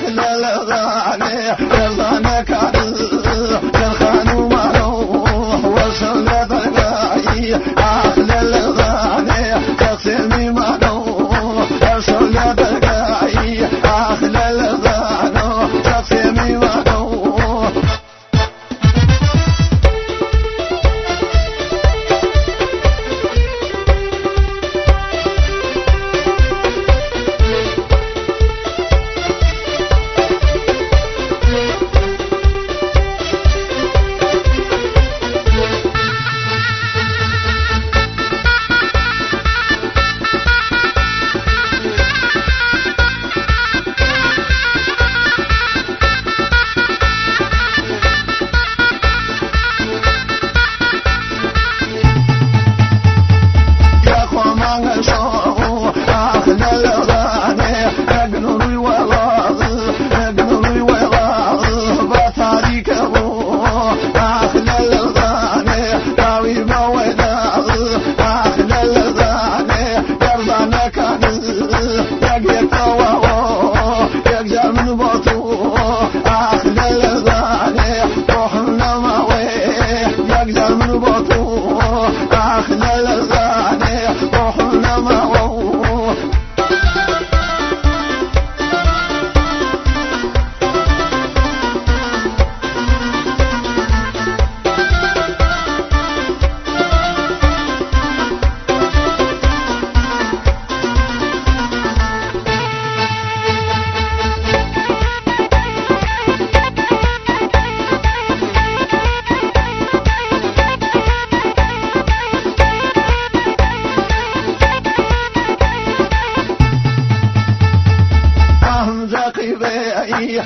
magno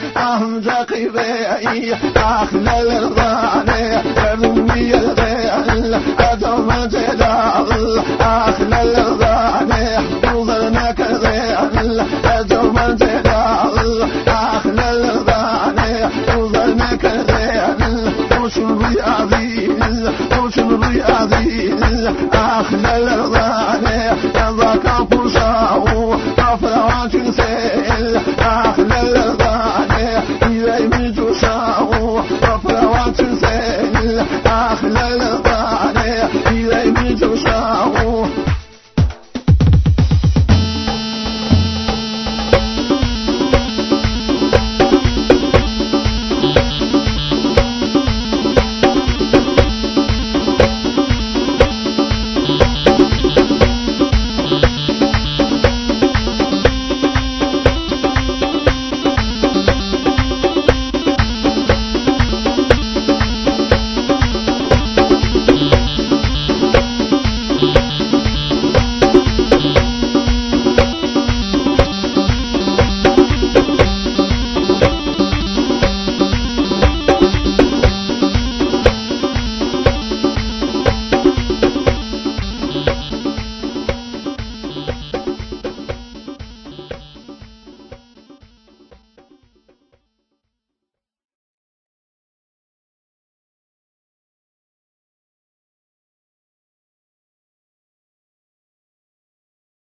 زقيبي أهم زقيبي أخلى الغالي رمي الغيل أدوم جلال أخلى الغالي وظلنا كغيل أدوم جلال أخلى الغالي وظلنا كغيل وشن رياضيز وشن رياضيز أخلى الغالي